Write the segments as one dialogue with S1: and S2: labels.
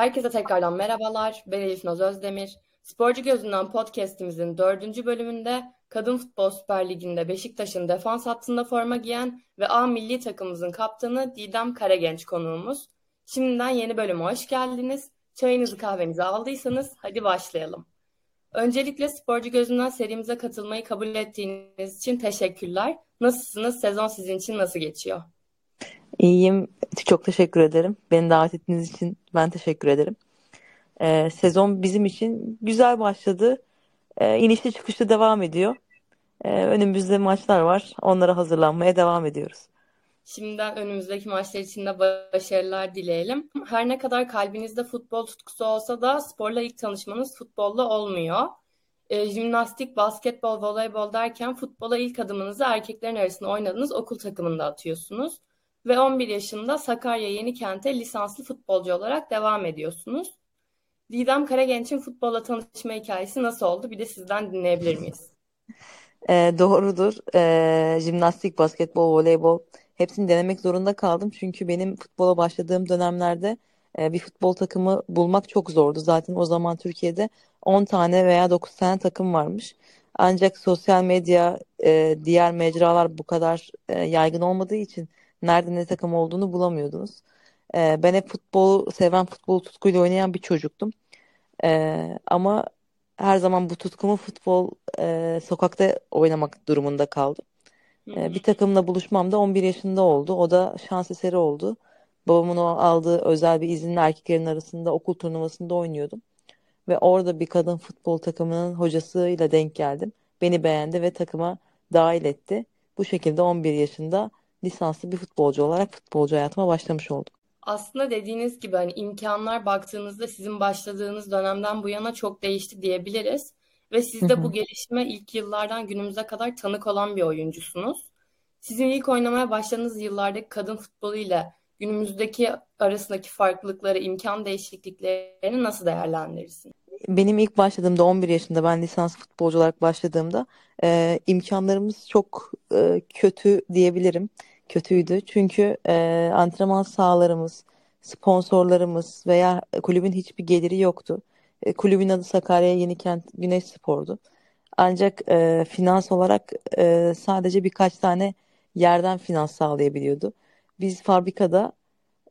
S1: Herkese tekrardan merhabalar. Ben Elif Naz Özdemir. Sporcu Gözünden podcastimizin dördüncü bölümünde Kadın Futbol Süper Ligi'nde Beşiktaş'ın defans hattında forma giyen ve A milli takımımızın kaptanı Didem Karagenç konuğumuz. Şimdiden yeni bölüme hoş geldiniz. Çayınızı kahvenizi aldıysanız hadi başlayalım. Öncelikle Sporcu Gözünden serimize katılmayı kabul ettiğiniz için teşekkürler. Nasılsınız? Sezon sizin için nasıl geçiyor?
S2: İyiyim. Çok teşekkür ederim. Beni davet ettiğiniz için ben teşekkür ederim. Ee, sezon bizim için güzel başladı. Ee, inişli çıkışlı devam ediyor. Ee, önümüzde maçlar var. Onlara hazırlanmaya devam ediyoruz.
S1: Şimdiden önümüzdeki maçlar için de başarılar dileyelim. Her ne kadar kalbinizde futbol tutkusu olsa da sporla ilk tanışmanız futbolla olmuyor. E, jimnastik, basketbol, voleybol derken futbola ilk adımınızı erkeklerin arasında oynadığınız okul takımında atıyorsunuz ve 11 yaşında Sakarya Yenikent'e lisanslı futbolcu olarak devam ediyorsunuz. Didem Karagenç'in futbolla tanışma hikayesi nasıl oldu? Bir de sizden dinleyebilir miyiz?
S2: E, doğrudur. E, jimnastik, basketbol, voleybol hepsini denemek zorunda kaldım. Çünkü benim futbola başladığım dönemlerde e, bir futbol takımı bulmak çok zordu. Zaten o zaman Türkiye'de 10 tane veya 9 tane takım varmış. Ancak sosyal medya, e, diğer mecralar bu kadar e, yaygın olmadığı için nerede ne takım olduğunu bulamıyordunuz. E, ben hep futbolu seven, futbol tutkuyla oynayan bir çocuktum. E, ama her zaman bu tutkumu futbol e, sokakta oynamak durumunda kaldım. E, bir takımla buluşmam da 11 yaşında oldu. O da şans eseri oldu. Babamın o aldığı özel bir izinle erkeklerin arasında okul turnuvasında oynuyordum. Ve orada bir kadın futbol takımının hocasıyla denk geldim. Beni beğendi ve takıma dahil etti. Bu şekilde 11 yaşında lisanslı bir futbolcu olarak futbolcu hayatıma başlamış oldum.
S1: Aslında dediğiniz gibi hani imkanlar baktığınızda sizin başladığınız dönemden bu yana çok değişti diyebiliriz. Ve siz de bu gelişime ilk yıllardan günümüze kadar tanık olan bir oyuncusunuz. Sizin ilk oynamaya başladığınız yıllardaki kadın futbolu ile günümüzdeki arasındaki farklılıkları, imkan değişikliklerini nasıl değerlendirirsin?
S2: Benim ilk başladığımda 11 yaşında ben lisans futbolcu olarak başladığımda e, imkanlarımız çok e, kötü diyebilirim kötüydü. Çünkü e, antrenman sahalarımız, sponsorlarımız veya kulübün hiçbir geliri yoktu. E, kulübün adı Sakarya Yenikent Güneş Spor'du. Ancak e, finans olarak e, sadece birkaç tane yerden finans sağlayabiliyordu. Biz fabrikada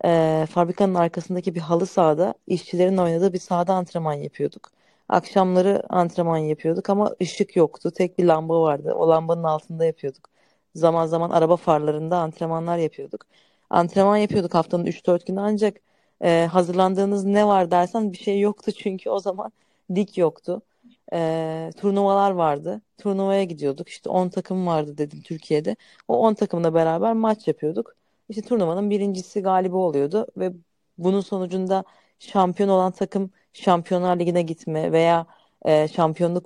S2: e, fabrikanın arkasındaki bir halı sahada işçilerin oynadığı bir sahada antrenman yapıyorduk. Akşamları antrenman yapıyorduk ama ışık yoktu. Tek bir lamba vardı. O lambanın altında yapıyorduk. Zaman zaman araba farlarında antrenmanlar yapıyorduk. Antrenman yapıyorduk haftanın 3-4 günü ancak e, hazırlandığınız ne var dersen bir şey yoktu çünkü o zaman lig yoktu. E, turnuvalar vardı. Turnuvaya gidiyorduk. İşte 10 takım vardı dedim Türkiye'de. O 10 takımla beraber maç yapıyorduk. İşte turnuvanın birincisi galibi oluyordu ve bunun sonucunda şampiyon olan takım Şampiyonlar Ligi'ne gitme veya e, şampiyonluk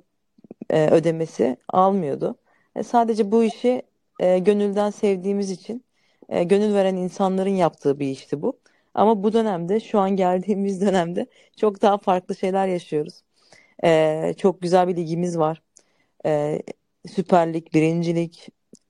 S2: e, ödemesi almıyordu. E, sadece bu işi e, gönülden sevdiğimiz için e, gönül veren insanların yaptığı bir işti bu. Ama bu dönemde şu an geldiğimiz dönemde çok daha farklı şeyler yaşıyoruz. E, çok güzel bir ligimiz var. E, Süper Birincilik,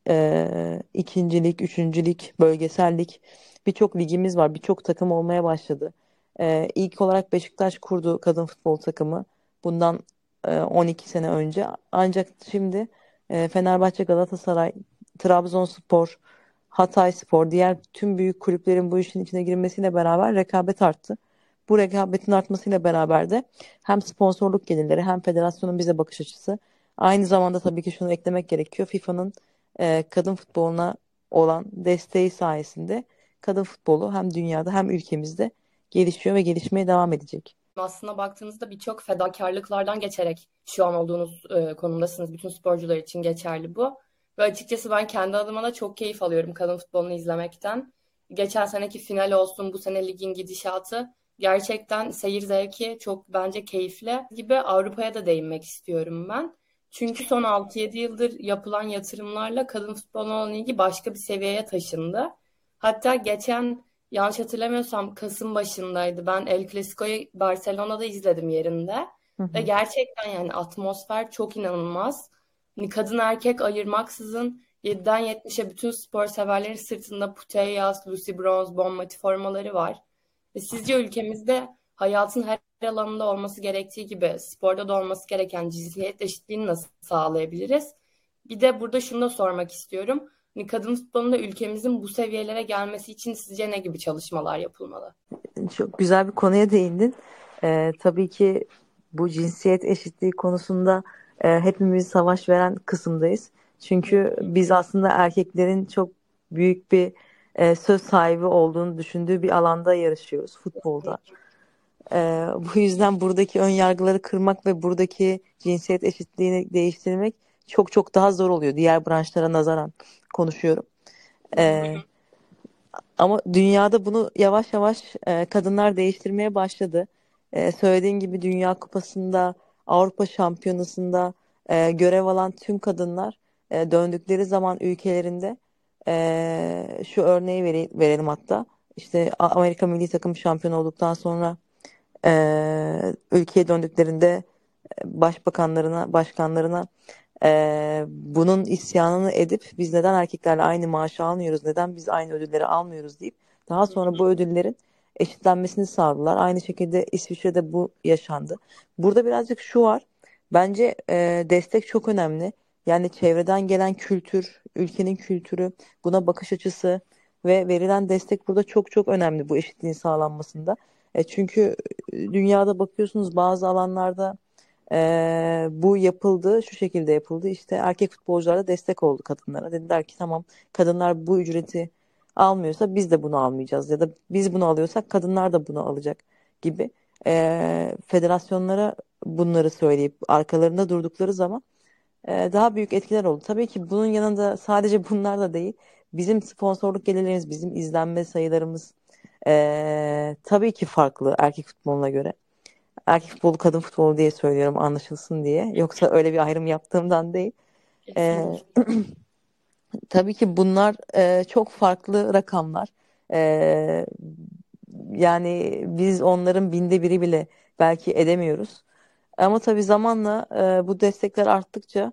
S2: e, İkincilik, Üçüncülük, Bölgesellik birçok ligimiz var. Birçok takım olmaya başladı. E, ilk olarak Beşiktaş kurdu kadın futbol takımı. Bundan e, 12 sene önce. Ancak şimdi e, Fenerbahçe, Galatasaray, Trabzonspor, Hatayspor, diğer tüm büyük kulüplerin bu işin içine girmesiyle beraber rekabet arttı. Bu rekabetin artmasıyla beraber de hem sponsorluk gelirleri hem federasyonun bize bakış açısı aynı zamanda tabii ki şunu eklemek gerekiyor. FIFA'nın e, kadın futboluna olan desteği sayesinde kadın futbolu hem dünyada hem ülkemizde gelişiyor ve gelişmeye devam edecek.
S1: Aslında baktığınızda birçok fedakarlıklardan geçerek şu an olduğunuz e, konumdasınız. Bütün sporcular için geçerli bu. Ve açıkçası ben kendi adıma da çok keyif alıyorum kadın futbolunu izlemekten. Geçen seneki final olsun, bu sene ligin gidişatı gerçekten seyir zevki çok bence keyifli gibi Avrupa'ya da değinmek istiyorum ben. Çünkü son 6-7 yıldır yapılan yatırımlarla kadın futboluna olan ilgi başka bir seviyeye taşındı. Hatta geçen yanlış hatırlamıyorsam Kasım başındaydı. Ben El Clasico'yu Barcelona'da izledim yerinde. Hı hı. Ve gerçekten yani atmosfer çok inanılmaz. Hani kadın erkek ayırmaksızın 7'den 70'e bütün spor severlerin sırtında Putellas, Lucy Bronze, Bonmati formaları var. Ve sizce ülkemizde hayatın her alanında olması gerektiği gibi sporda da olması gereken cinsiyet eşitliğini nasıl sağlayabiliriz? Bir de burada şunu da sormak istiyorum. Hani kadın futbolunda ülkemizin bu seviyelere gelmesi için sizce ne gibi çalışmalar yapılmalı?
S2: Çok güzel bir konuya değindin. Ee, tabii ki bu cinsiyet eşitliği konusunda e, hepimiz savaş veren kısımdayız. Çünkü biz aslında erkeklerin çok büyük bir e, söz sahibi olduğunu düşündüğü bir alanda yarışıyoruz futbolda. E, bu yüzden buradaki ön yargıları kırmak ve buradaki cinsiyet eşitliğini değiştirmek çok çok daha zor oluyor diğer branşlara nazaran konuşuyorum. E, ama dünyada bunu yavaş yavaş e, kadınlar değiştirmeye başladı. E, söylediğin gibi Dünya Kupası'nda, Avrupa Şampiyonası'nda e, görev alan tüm kadınlar e, döndükleri zaman ülkelerinde e, şu örneği vere, verelim hatta. İşte Amerika milli takım şampiyon olduktan sonra e, ülkeye döndüklerinde başbakanlarına, başkanlarına e, bunun isyanını edip biz neden erkeklerle aynı maaşı almıyoruz, neden biz aynı ödülleri almıyoruz deyip daha sonra bu ödüllerin eşitlenmesini sağladılar. Aynı şekilde İsviçre'de bu yaşandı. Burada birazcık şu var. Bence e, destek çok önemli. Yani çevreden gelen kültür, ülkenin kültürü, buna bakış açısı ve verilen destek burada çok çok önemli bu eşitliğin sağlanmasında. E, çünkü dünyada bakıyorsunuz bazı alanlarda e, bu yapıldı, şu şekilde yapıldı. İşte erkek futbolcular da destek oldu kadınlara. Dediler ki tamam kadınlar bu ücreti almıyorsa biz de bunu almayacağız ya da biz bunu alıyorsak kadınlar da bunu alacak gibi e, federasyonlara bunları söyleyip arkalarında durdukları zaman e, daha büyük etkiler oldu. Tabii ki bunun yanında sadece bunlar da değil. Bizim sponsorluk gelirlerimiz, bizim izlenme sayılarımız e, tabii ki farklı erkek futboluna göre. Erkek futbolu, kadın futbolu diye söylüyorum anlaşılsın diye. Yoksa öyle bir ayrım yaptığımdan değil. E, tabii ki bunlar e, çok farklı rakamlar. E, yani biz onların binde biri bile belki edemiyoruz. Ama tabii zamanla e, bu destekler arttıkça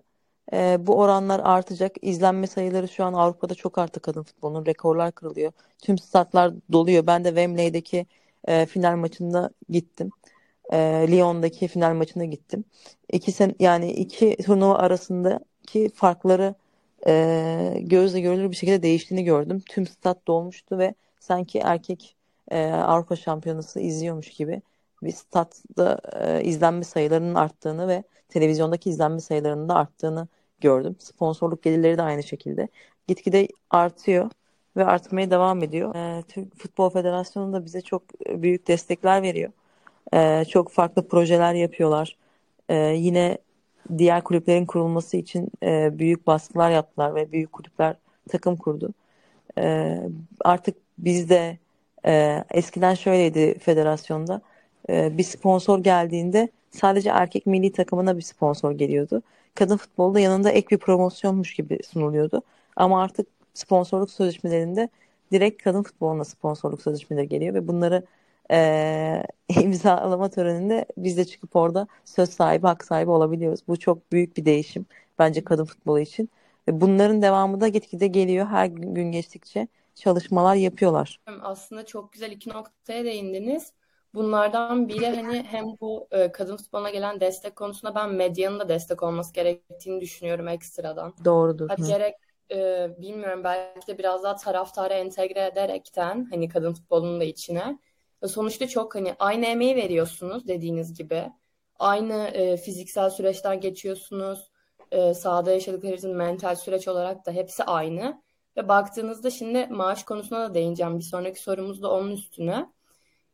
S2: e, bu oranlar artacak. İzlenme sayıları şu an Avrupa'da çok arttı kadın futbolunun. Rekorlar kırılıyor. Tüm statlar doluyor. Ben de Wembley'deki e, final maçında gittim. E, Lyon'daki final maçına gittim. İki sen yani iki turnuva arasındaki farkları e, gözle görülür bir şekilde değiştiğini gördüm. Tüm stat dolmuştu ve sanki erkek e, Avrupa Şampiyonası izliyormuş gibi bir statta e, izlenme sayılarının arttığını ve televizyondaki izlenme sayılarının da arttığını gördüm. Sponsorluk gelirleri de aynı şekilde. Gitgide artıyor ve artmaya devam ediyor. E, Türk Futbol Federasyonu da bize çok büyük destekler veriyor. E, çok farklı projeler yapıyorlar. E, yine diğer kulüplerin kurulması için e, büyük baskılar yaptılar ve büyük kulüpler takım kurdu. E, artık biz de e, eskiden şöyleydi federasyonda e, bir sponsor geldiğinde sadece erkek milli takımına bir sponsor geliyordu. Kadın futbolda yanında ek bir promosyonmuş gibi sunuluyordu. Ama artık sponsorluk sözleşmelerinde direkt kadın futboluna sponsorluk sözleşmeleri geliyor ve bunları e, imzalama töreninde biz de çıkıp orada söz sahibi, hak sahibi olabiliyoruz. Bu çok büyük bir değişim bence kadın futbolu için. Bunların devamı da gitgide geliyor. Her gün geçtikçe çalışmalar yapıyorlar.
S1: Aslında çok güzel iki noktaya değindiniz. Bunlardan biri hani hem bu e, kadın futboluna gelen destek konusunda ben medyanın da destek olması gerektiğini düşünüyorum ekstradan.
S2: Doğrudur.
S1: Hatta gerek e, bilmiyorum belki de biraz daha taraftarı entegre ederekten hani kadın futbolunun da içine. E, sonuçta çok hani aynı emeği veriyorsunuz dediğiniz gibi. Aynı e, fiziksel süreçten geçiyorsunuz. E, sahada yaşadıklarınızın mental süreç olarak da hepsi aynı. Ve baktığınızda şimdi maaş konusuna da değineceğim. Bir sonraki sorumuz da onun üstüne.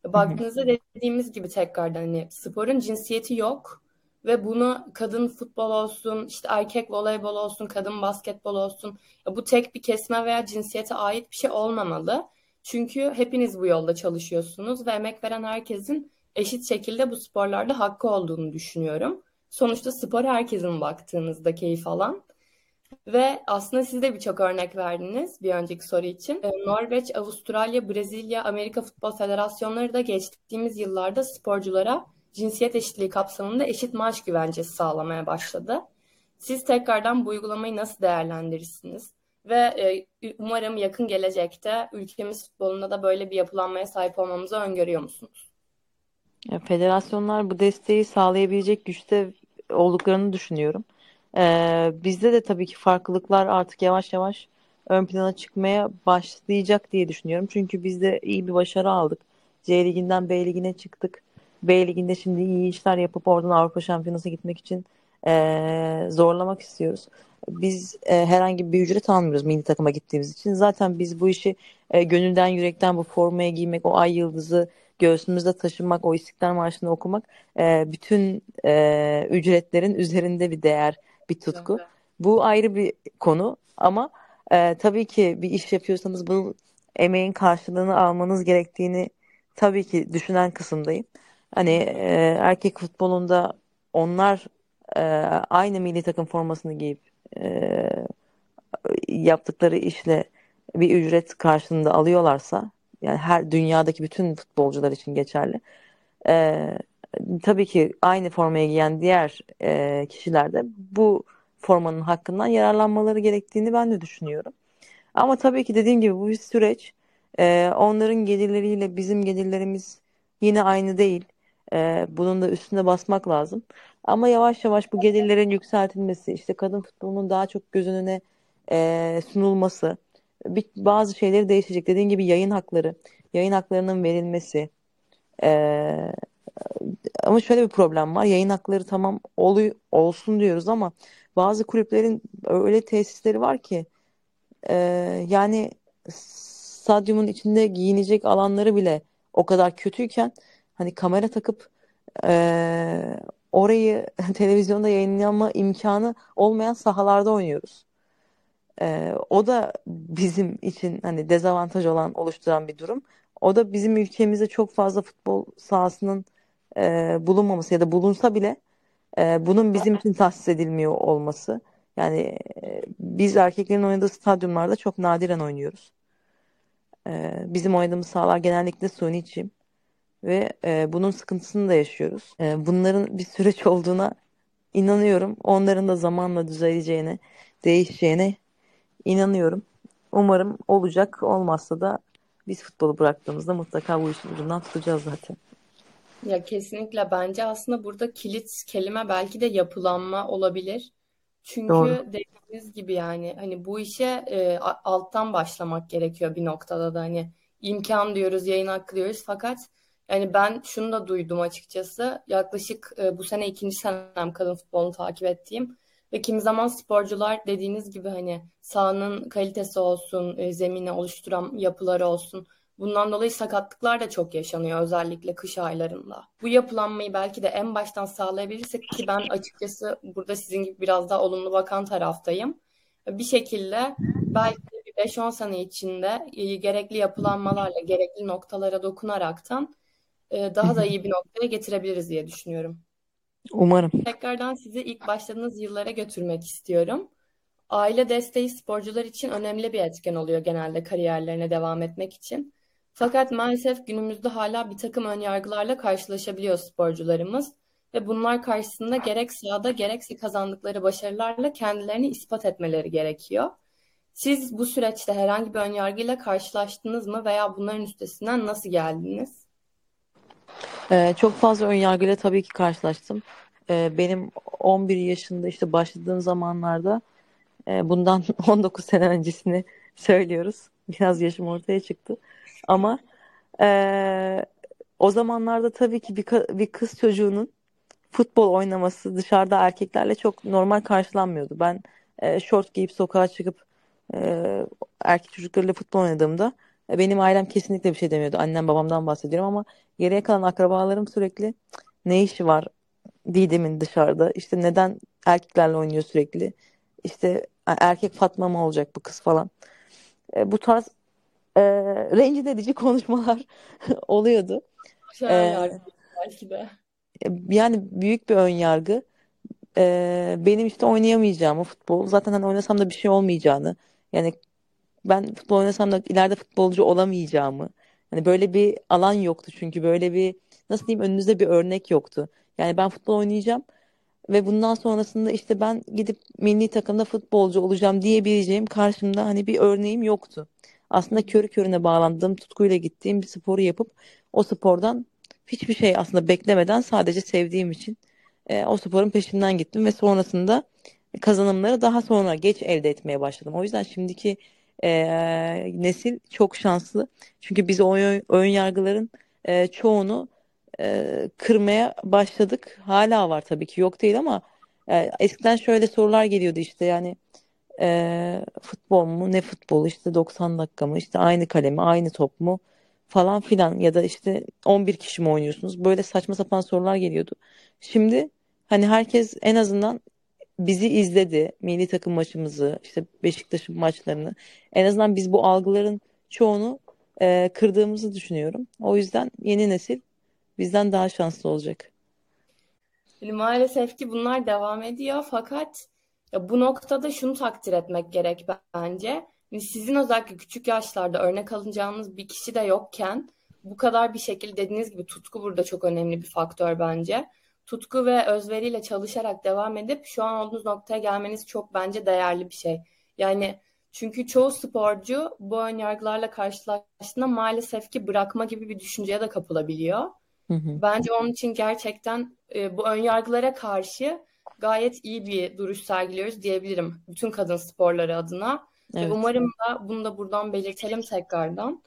S1: Baktığınızda dediğimiz gibi tekrardan hani sporun cinsiyeti yok ve bunu kadın futbol olsun, işte erkek voleybol olsun, kadın basketbol olsun bu tek bir kesme veya cinsiyete ait bir şey olmamalı. Çünkü hepiniz bu yolda çalışıyorsunuz ve emek veren herkesin eşit şekilde bu sporlarda hakkı olduğunu düşünüyorum. Sonuçta spor herkesin baktığınızda keyif alan. Ve aslında siz de birçok örnek verdiniz bir önceki soru için. Ee, Norveç, Avustralya, Brezilya, Amerika Futbol Federasyonları da geçtiğimiz yıllarda sporculara cinsiyet eşitliği kapsamında eşit maaş güvencesi sağlamaya başladı. Siz tekrardan bu uygulamayı nasıl değerlendirirsiniz? Ve e, umarım yakın gelecekte ülkemiz futbolunda da böyle bir yapılanmaya sahip olmamızı öngörüyor musunuz?
S2: Ya, federasyonlar bu desteği sağlayabilecek güçte olduklarını düşünüyorum. Ee, bizde de tabii ki farklılıklar artık yavaş yavaş ön plana çıkmaya başlayacak diye düşünüyorum. Çünkü biz de iyi bir başarı aldık. C liginden B ligine çıktık. B liginde şimdi iyi işler yapıp oradan Avrupa Şampiyonası'na gitmek için e, zorlamak istiyoruz. Biz e, herhangi bir ücret almıyoruz milli takıma gittiğimiz için. Zaten biz bu işi e, gönülden yürekten bu formaya giymek, o ay yıldızı göğsümüzde taşımak, o İstiklal Marşı'nı okumak e, bütün e, ücretlerin üzerinde bir değer, bir tutku. Evet. Bu ayrı bir konu ama e, tabii ki bir iş yapıyorsanız bu emeğin karşılığını almanız gerektiğini tabii ki düşünen kısımdayım. Hani e, erkek futbolunda onlar e, aynı milli takım formasını giyip e, yaptıkları işle bir ücret karşılığında alıyorlarsa yani her dünyadaki bütün futbolcular için geçerli. E, tabii ki aynı formayı giyen diğer e, kişiler de bu formanın hakkından yararlanmaları gerektiğini ben de düşünüyorum. Ama tabii ki dediğim gibi bu bir süreç. E, onların gelirleriyle bizim gelirlerimiz yine aynı değil. E, bunun da üstüne basmak lazım. Ama yavaş yavaş bu gelirlerin yükseltilmesi, işte kadın futbolunun daha çok göz önüne e, sunulması, bir, bazı şeyleri değişecek. Dediğim gibi yayın hakları, yayın haklarının verilmesi. E, ama şöyle bir problem var. Yayın hakları tamam oluyor, olsun diyoruz ama bazı kulüplerin öyle tesisleri var ki e, yani stadyumun içinde giyinecek alanları bile o kadar kötüyken hani kamera takıp orayı televizyonda yayınlanma imkanı olmayan sahalarda oynuyoruz. E, o da bizim için hani dezavantaj olan oluşturan bir durum. O da bizim ülkemizde çok fazla futbol sahasının e, bulunmaması ya da bulunsa bile e, bunun bizim için tahsis edilmiyor olması. Yani e, biz erkeklerin oynadığı stadyumlarda çok nadiren oynuyoruz. E, bizim oynadığımız sahalar genellikle suni çim ve e, bunun sıkıntısını da yaşıyoruz. E, bunların bir süreç olduğuna inanıyorum. Onların da zamanla düzeleceğine, değişeceğine inanıyorum. Umarım olacak. Olmazsa da biz futbolu bıraktığımızda mutlaka bu işin ucundan tutacağız zaten.
S1: Ya kesinlikle bence aslında burada kilit kelime belki de yapılanma olabilir. Çünkü Doğru. dediğiniz gibi yani hani bu işe e, alttan başlamak gerekiyor bir noktada da hani imkan diyoruz, yayın hakkı diyoruz fakat yani ben şunu da duydum açıkçası. Yaklaşık e, bu sene ikinci senem kadın futbolunu takip ettiğim ve kimi zaman sporcular dediğiniz gibi hani sahanın kalitesi olsun, e, zemini oluşturan yapıları olsun Bundan dolayı sakatlıklar da çok yaşanıyor özellikle kış aylarında. Bu yapılanmayı belki de en baştan sağlayabilirsek ki ben açıkçası burada sizin gibi biraz daha olumlu bakan taraftayım. Bir şekilde belki de bir 5-10 sene içinde gerekli yapılanmalarla, gerekli noktalara dokunaraktan e, daha da iyi bir noktaya getirebiliriz diye düşünüyorum.
S2: Umarım.
S1: Tekrardan sizi ilk başladığınız yıllara götürmek istiyorum. Aile desteği sporcular için önemli bir etken oluyor genelde kariyerlerine devam etmek için. Fakat maalesef günümüzde hala bir takım önyargılarla karşılaşabiliyor sporcularımız ve bunlar karşısında gerek sahada gerekse kazandıkları başarılarla kendilerini ispat etmeleri gerekiyor. Siz bu süreçte herhangi bir önyargıyla karşılaştınız mı veya bunların üstesinden nasıl geldiniz?
S2: Ee, çok fazla önyargıyla tabii ki karşılaştım. Ee, benim 11 yaşında işte başladığım zamanlarda e, bundan 19 sene öncesini söylüyoruz. Biraz yaşım ortaya çıktı. Ama e, o zamanlarda tabii ki bir, bir kız çocuğunun futbol oynaması dışarıda erkeklerle çok normal karşılanmıyordu. Ben e, şort giyip sokağa çıkıp e, erkek çocuklarıyla futbol oynadığımda benim ailem kesinlikle bir şey demiyordu. Annem babamdan bahsediyorum ama geriye kalan akrabalarım sürekli ne işi var Didem'in dışarıda? İşte neden erkeklerle oynuyor sürekli? İşte erkek Fatma mı olacak bu kız falan. E, bu tarz e, rencide edici konuşmalar oluyordu.
S1: Ee, belki de.
S2: Yani büyük bir ön yargı. Ee, benim işte oynayamayacağımı futbol. Zaten hani oynasam da bir şey olmayacağını. Yani ben futbol oynasam da ileride futbolcu olamayacağımı. Hani böyle bir alan yoktu çünkü böyle bir nasıl diyeyim önünüzde bir örnek yoktu. Yani ben futbol oynayacağım ve bundan sonrasında işte ben gidip milli takımda futbolcu olacağım diyebileceğim karşımda hani bir örneğim yoktu aslında körü körüne bağlandığım, tutkuyla gittiğim bir sporu yapıp o spordan hiçbir şey aslında beklemeden sadece sevdiğim için e, o sporun peşinden gittim ve sonrasında kazanımları daha sonra geç elde etmeye başladım. O yüzden şimdiki e, nesil çok şanslı. Çünkü biz o ön, yargıların e, çoğunu e, kırmaya başladık. Hala var tabii ki. Yok değil ama e, eskiden şöyle sorular geliyordu işte yani e, futbol mu? Ne futbol işte 90 dakika mı? İşte aynı kalemi aynı top mu? Falan filan. Ya da işte 11 kişi mi oynuyorsunuz? Böyle saçma sapan sorular geliyordu. Şimdi hani herkes en azından bizi izledi milli takım maçımızı işte Beşiktaş'ın maçlarını en azından biz bu algıların çoğunu e, kırdığımızı düşünüyorum. O yüzden yeni nesil bizden daha şanslı olacak.
S1: Maalesef ki bunlar devam ediyor fakat ya bu noktada şunu takdir etmek gerek bence. Sizin özellikle küçük yaşlarda örnek alınacağınız bir kişi de yokken bu kadar bir şekilde dediğiniz gibi tutku burada çok önemli bir faktör bence. Tutku ve özveriyle çalışarak devam edip şu an olduğunuz noktaya gelmeniz çok bence değerli bir şey. Yani çünkü çoğu sporcu bu önyargılarla karşılaştığında maalesef ki bırakma gibi bir düşünceye de kapılabiliyor. Hı hı. Bence onun için gerçekten e, bu önyargılara karşı gayet iyi bir duruş sergiliyoruz diyebilirim. Bütün kadın sporları adına. Evet. Ve umarım da bunu da buradan belirtelim tekrardan.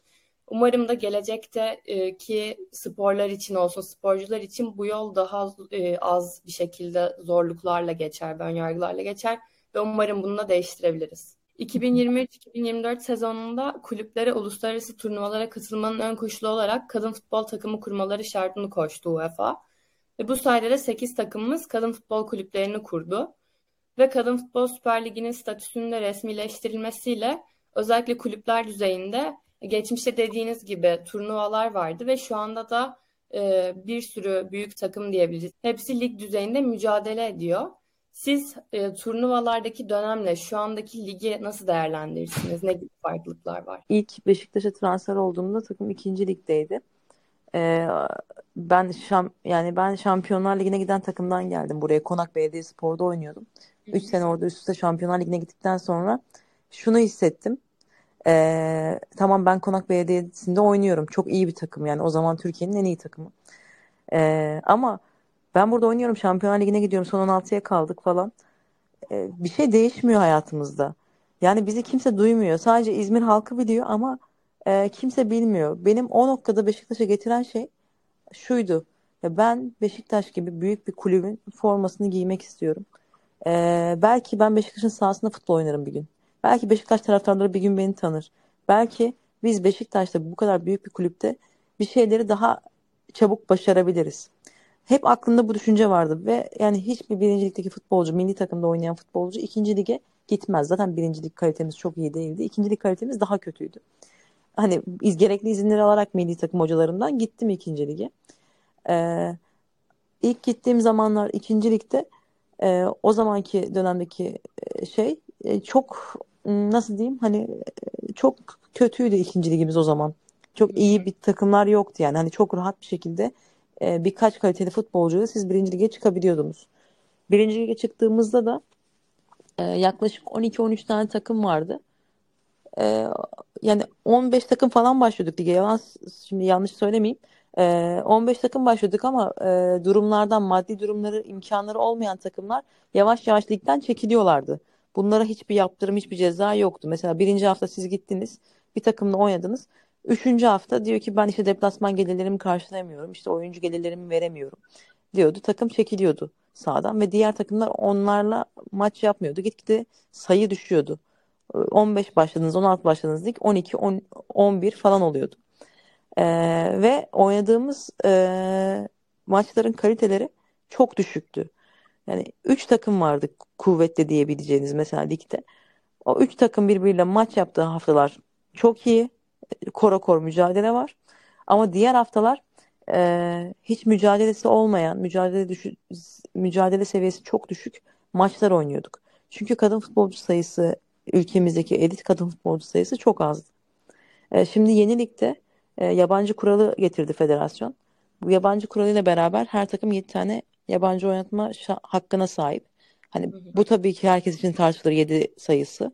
S1: Umarım da gelecekte e, ki sporlar için olsun, sporcular için bu yol daha e, az bir şekilde zorluklarla geçer, önyargılarla geçer ve umarım bunu da değiştirebiliriz. 2023-2024 sezonunda kulüplere uluslararası turnuvalara katılmanın ön koşulu olarak kadın futbol takımı kurmaları şartını koştu UEFA. Ve bu sayede de 8 takımımız kadın futbol kulüplerini kurdu. Ve Kadın Futbol Süper Ligi'nin statüsünün de resmileştirilmesiyle özellikle kulüpler düzeyinde geçmişte dediğiniz gibi turnuvalar vardı ve şu anda da e, bir sürü büyük takım diyebiliriz. Hepsi lig düzeyinde mücadele ediyor. Siz e, turnuvalardaki dönemle şu andaki ligi nasıl değerlendirirsiniz? Ne gibi farklılıklar var?
S2: İlk Beşiktaş'a transfer olduğumda takım ikinci ligdeydi. Ee, ben şam yani ben Şampiyonlar Ligi'ne giden takımdan geldim buraya. Konak Belediyespor'da oynuyordum. 3 sene orada üst üste Şampiyonlar Ligi'ne gittikten sonra şunu hissettim. Ee, tamam ben Konak Belediyesi'nde oynuyorum. Çok iyi bir takım yani. O zaman Türkiye'nin en iyi takımı. Ee, ama ben burada oynuyorum. Şampiyonlar Ligi'ne gidiyorum. Son 16'ya kaldık falan. Ee, bir şey değişmiyor hayatımızda. Yani bizi kimse duymuyor. Sadece İzmir halkı biliyor ama e, kimse bilmiyor. Benim o noktada Beşiktaş'a getiren şey şuydu. Ya ben Beşiktaş gibi büyük bir kulübün formasını giymek istiyorum. Ee, belki ben Beşiktaş'ın sahasında futbol oynarım bir gün. Belki Beşiktaş taraftarları bir gün beni tanır. Belki biz Beşiktaş'ta bu kadar büyük bir kulüpte bir şeyleri daha çabuk başarabiliriz. Hep aklımda bu düşünce vardı ve yani hiçbir birincilikteki futbolcu, milli takımda oynayan futbolcu ikinci lige gitmez. Zaten birincilik kalitemiz çok iyi değildi. İkincilik kalitemiz daha kötüydü. Hani iz, gerekli izinleri alarak milli takım hocalarından gittim ikinci lige. Ee, ilk gittiğim zamanlar ikinci ligde e, o zamanki dönemdeki e, şey e, çok nasıl diyeyim hani çok kötüydü ikinci ligimiz o zaman. Çok iyi bir takımlar yoktu yani. Hani çok rahat bir şekilde e, birkaç kaliteli futbolcuyla siz birinci lige çıkabiliyordunuz. Birinci lige çıktığımızda da yaklaşık 12-13 tane takım vardı. Yani 15 takım falan başlıyorduk lige. Yalan, şimdi yanlış söylemeyeyim. E, 15 takım başladık ama durumlardan maddi durumları imkanları olmayan takımlar yavaş yavaş ligden çekiliyorlardı. Bunlara hiçbir yaptırım hiçbir ceza yoktu. Mesela birinci hafta siz gittiniz bir takımla oynadınız. Üçüncü hafta diyor ki ben işte deplasman gelirlerimi karşılayamıyorum. işte oyuncu gelirlerimi veremiyorum diyordu. Takım çekiliyordu sağdan ve diğer takımlar onlarla maç yapmıyordu. Gitgide sayı düşüyordu. 15 başladınız, 16 başladınız lig 12, 10, 11 falan oluyordu. Ee, ve oynadığımız e, maçların kaliteleri çok düşüktü. Yani 3 takım vardı kuvvetli diyebileceğiniz mesela ligde. O 3 takım birbiriyle maç yaptığı haftalar çok iyi. Kora kor mücadele var. Ama diğer haftalar e, hiç mücadelesi olmayan, mücadele düşü, mücadele seviyesi çok düşük maçlar oynuyorduk. Çünkü kadın futbolcu sayısı ülkemizdeki elit kadın futbolcu sayısı çok azdı. E, şimdi yeni ligde e, yabancı kuralı getirdi federasyon. Bu yabancı kuralıyla beraber her takım 7 tane yabancı oynatma hakkına sahip. Hani hı hı. bu tabii ki herkes için tartışılır 7 sayısı.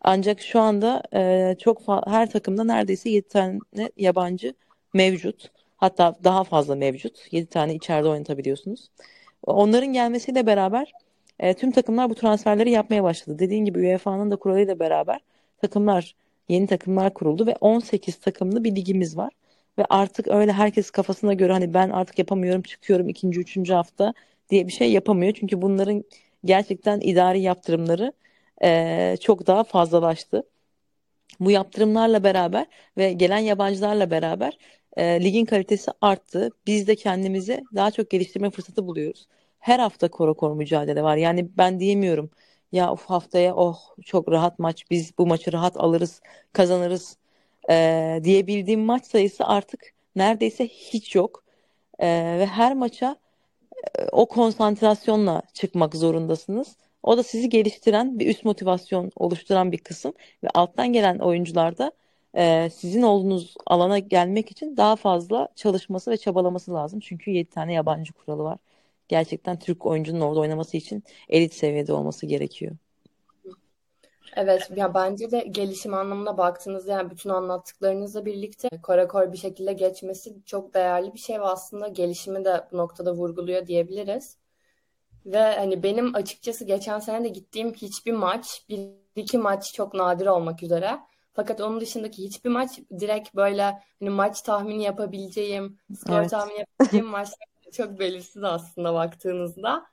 S2: Ancak şu anda e, çok her takımda neredeyse 7 tane yabancı mevcut. Hatta daha fazla mevcut. 7 tane içeride oynatabiliyorsunuz. Onların gelmesiyle beraber e, tüm takımlar bu transferleri yapmaya başladı. Dediğin gibi UEFA'nın da kuralıyla beraber takımlar yeni takımlar kuruldu ve 18 takımlı bir ligimiz var. Ve artık öyle herkes kafasına göre hani ben artık yapamıyorum çıkıyorum ikinci üçüncü hafta diye bir şey yapamıyor. Çünkü bunların gerçekten idari yaptırımları e, çok daha fazlalaştı. Bu yaptırımlarla beraber ve gelen yabancılarla beraber e, ligin kalitesi arttı. Biz de kendimizi daha çok geliştirme fırsatı buluyoruz. Her hafta koro koro mücadele var. Yani ben diyemiyorum ya of haftaya oh çok rahat maç biz bu maçı rahat alırız kazanırız e, diyebildiğim maç sayısı artık neredeyse hiç yok. E, ve her maça e, o konsantrasyonla çıkmak zorundasınız. O da sizi geliştiren bir üst motivasyon oluşturan bir kısım ve alttan gelen oyuncular da e, sizin olduğunuz alana gelmek için daha fazla çalışması ve çabalaması lazım. Çünkü 7 tane yabancı kuralı var. Gerçekten Türk oyuncunun orada oynaması için elit seviyede olması gerekiyor.
S1: Evet, ya bence de gelişim anlamına baktığınızda yani bütün anlattıklarınızla birlikte korakor bir şekilde geçmesi çok değerli bir şey ve aslında gelişimi de bu noktada vurguluyor diyebiliriz. Ve hani benim açıkçası geçen sene de gittiğim hiçbir maç, bir iki maç çok nadir olmak üzere. Fakat onun dışındaki hiçbir maç direkt böyle hani maç tahmini yapabileceğim, skor evet. tahmini yapabileceğim maçlar çok belirsiz aslında baktığınızda.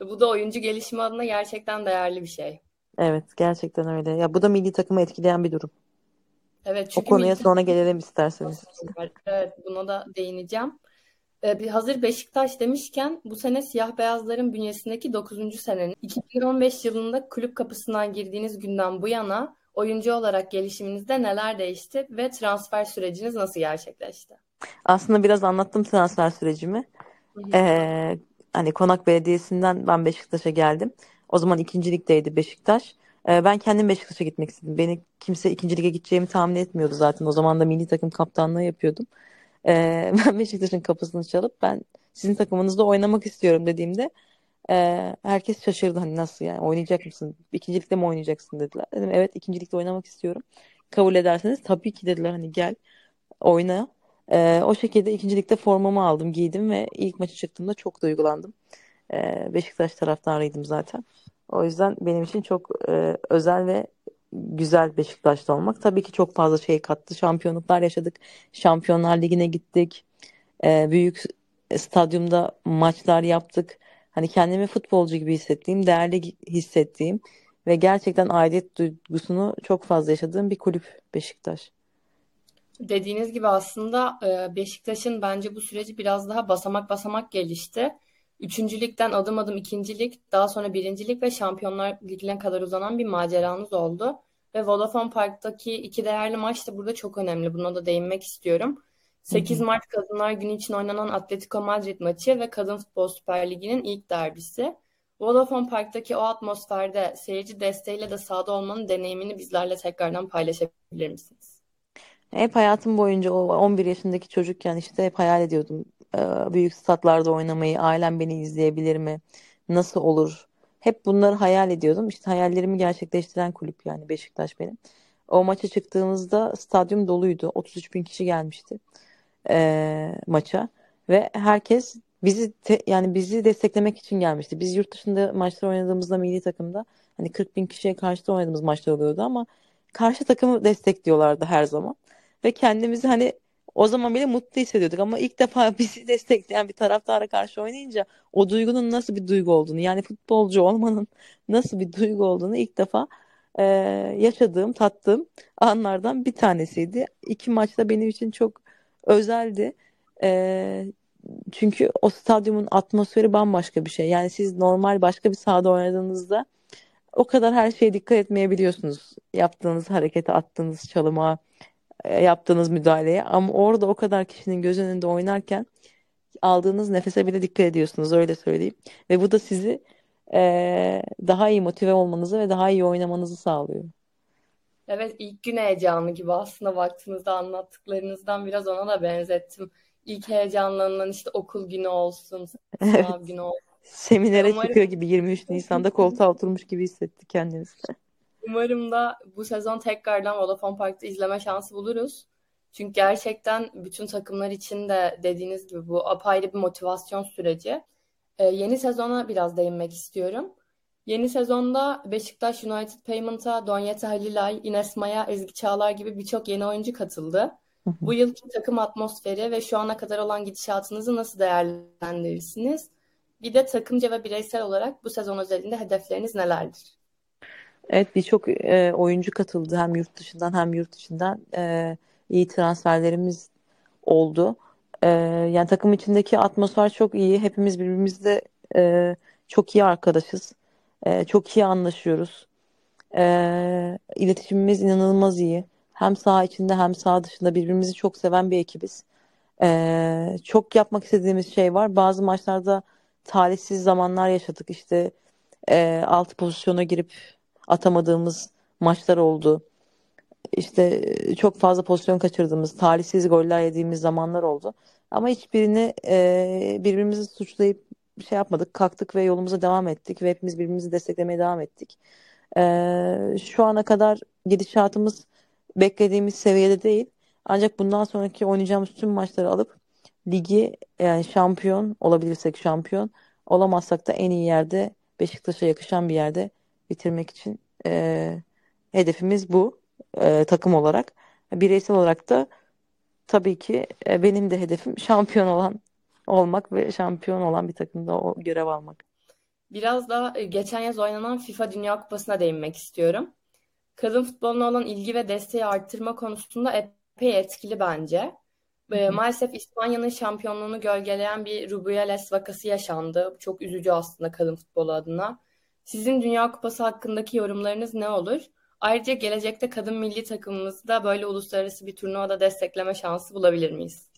S1: Bu da oyuncu gelişimi adına gerçekten değerli bir şey.
S2: Evet, gerçekten öyle. Ya bu da milli takımı etkileyen bir durum.
S1: Evet,
S2: çünkü o konuya sonra gelelim isterseniz.
S1: Evet, buna da değineceğim. Ee, bir hazır Beşiktaş demişken bu sene siyah beyazların bünyesindeki 9. senenin 2015 yılında kulüp kapısından girdiğiniz günden bu yana oyuncu olarak gelişiminizde neler değişti ve transfer süreciniz nasıl gerçekleşti?
S2: Aslında biraz anlattım transfer sürecimi. Ee, hani Konak Belediyesi'nden ben Beşiktaş'a geldim. O zaman ikinci ligdeydi Beşiktaş. Ee, ben kendim Beşiktaş'a gitmek istedim. Beni kimse ikinci lige gideceğimi tahmin etmiyordu zaten. O zaman da milli takım kaptanlığı yapıyordum. Ee, ben Beşiktaş'ın kapısını çalıp ben sizin takımınızda oynamak istiyorum dediğimde e, herkes şaşırdı. Hani nasıl yani oynayacak mısın? İkincilikte mi oynayacaksın dediler. Dedim evet ikincilikte oynamak istiyorum. Kabul ederseniz tabii ki dediler hani gel oyna. Ee, o şekilde ikincilikte formamı aldım, giydim ve ilk maçı çıktığımda çok duygulandım. Ee, Beşiktaş taraftarıydım zaten. O yüzden benim için çok e, özel ve güzel Beşiktaş'ta olmak. Tabii ki çok fazla şey kattı. Şampiyonluklar yaşadık. Şampiyonlar Ligi'ne gittik. Ee, büyük stadyumda maçlar yaptık. Hani kendimi futbolcu gibi hissettiğim, değerli hissettiğim ve gerçekten aidiyet duygusunu çok fazla yaşadığım bir kulüp Beşiktaş.
S1: Dediğiniz gibi aslında e, Beşiktaş'ın bence bu süreci biraz daha basamak basamak gelişti. Üçüncülükten adım adım ikincilik, daha sonra birincilik ve Şampiyonlar Ligi'ne kadar uzanan bir maceranız oldu. Ve Vodafone Park'taki iki değerli maç da burada çok önemli. Buna da değinmek istiyorum. 8 Mart Kadınlar Günü için oynanan Atletico Madrid maçı ve Kadın Futbol Süper Ligi'nin ilk derbisi. Vodafone Park'taki o atmosferde seyirci desteğiyle de sahada olmanın deneyimini bizlerle tekrardan paylaşabilir misiniz?
S2: Hep hayatım boyunca o 11 yaşındaki çocukken işte hep hayal ediyordum. Ee, büyük statlarda oynamayı, ailem beni izleyebilir mi? Nasıl olur? Hep bunları hayal ediyordum. İşte hayallerimi gerçekleştiren kulüp yani Beşiktaş benim. O maça çıktığımızda stadyum doluydu. 33 bin kişi gelmişti e, maça ve herkes bizi te, yani bizi desteklemek için gelmişti. Biz yurt dışında maçlar oynadığımızda milli takımda hani 40 bin kişiye karşı da oynadığımız maçlar oluyordu ama karşı takımı destekliyorlardı her zaman. Ve kendimizi hani o zaman bile mutlu hissediyorduk ama ilk defa bizi destekleyen bir taraftara karşı oynayınca o duygunun nasıl bir duygu olduğunu yani futbolcu olmanın nasıl bir duygu olduğunu ilk defa e, yaşadığım, tattığım anlardan bir tanesiydi. İki maçta benim için çok özeldi. E, çünkü o stadyumun atmosferi bambaşka bir şey. Yani siz normal başka bir sahada oynadığınızda o kadar her şeye dikkat etmeyebiliyorsunuz. Yaptığınız harekete, attığınız çalıma, yaptığınız müdahaleye. Ama orada o kadar kişinin göz önünde oynarken aldığınız nefese bile dikkat ediyorsunuz öyle söyleyeyim. Ve bu da sizi e, daha iyi motive olmanızı ve daha iyi oynamanızı sağlıyor.
S1: Evet ilk gün heyecanı gibi aslında baktığınızda anlattıklarınızdan biraz ona da benzettim. İlk heyecanlanan işte okul günü olsun, sınav günü olsun.
S2: Seminere Umarım... çıkıyor gibi 23 Nisan'da koltuğa oturmuş gibi hissetti kendinizi.
S1: Umarım da bu sezon tekrardan Vodafone Park'ta izleme şansı buluruz. Çünkü gerçekten bütün takımlar için de dediğiniz gibi bu apayrı bir motivasyon süreci. Ee, yeni sezona biraz değinmek istiyorum. Yeni sezonda Beşiktaş United Payment'a Donyete Halilay, Ines Maya, Ezgi Çağlar gibi birçok yeni oyuncu katıldı. Bu yılki takım atmosferi ve şu ana kadar olan gidişatınızı nasıl değerlendirirsiniz? Bir de takımca ve bireysel olarak bu sezon özelinde hedefleriniz nelerdir?
S2: Evet birçok e, oyuncu katıldı hem yurt dışından hem yurt içinden e, iyi transferlerimiz oldu. E, yani takım içindeki atmosfer çok iyi. Hepimiz birbirimizle e, çok iyi arkadaşız. E, çok iyi anlaşıyoruz. E, iletişimimiz inanılmaz iyi. Hem saha içinde hem saha dışında birbirimizi çok seven bir ekibiz. E, çok yapmak istediğimiz şey var. Bazı maçlarda talihsiz zamanlar yaşadık. İşte e, alt pozisyona girip atamadığımız maçlar oldu. İşte çok fazla pozisyon kaçırdığımız, talihsiz goller yediğimiz zamanlar oldu. Ama hiçbirini e, birbirimizi suçlayıp şey yapmadık. Kalktık ve yolumuza devam ettik ve hepimiz birbirimizi desteklemeye devam ettik. E, şu ana kadar gidişatımız beklediğimiz seviyede değil. Ancak bundan sonraki oynayacağımız tüm maçları alıp ligi yani şampiyon olabilirsek şampiyon olamazsak da en iyi yerde Beşiktaş'a yakışan bir yerde bitirmek için e, hedefimiz bu e, takım olarak. Bireysel olarak da tabii ki e, benim de hedefim şampiyon olan olmak ve şampiyon olan bir takımda o görev almak.
S1: Biraz da e, geçen yaz oynanan FIFA Dünya Kupası'na değinmek istiyorum. Kadın futboluna olan ilgi ve desteği arttırma konusunda epey etkili bence. E, maalesef İspanya'nın şampiyonluğunu gölgeleyen bir Rubiales vakası yaşandı. Çok üzücü aslında kadın futbolu adına. Sizin Dünya Kupası hakkındaki yorumlarınız ne olur? Ayrıca gelecekte kadın milli takımımızda böyle uluslararası bir turnuvada destekleme şansı bulabilir miyiz?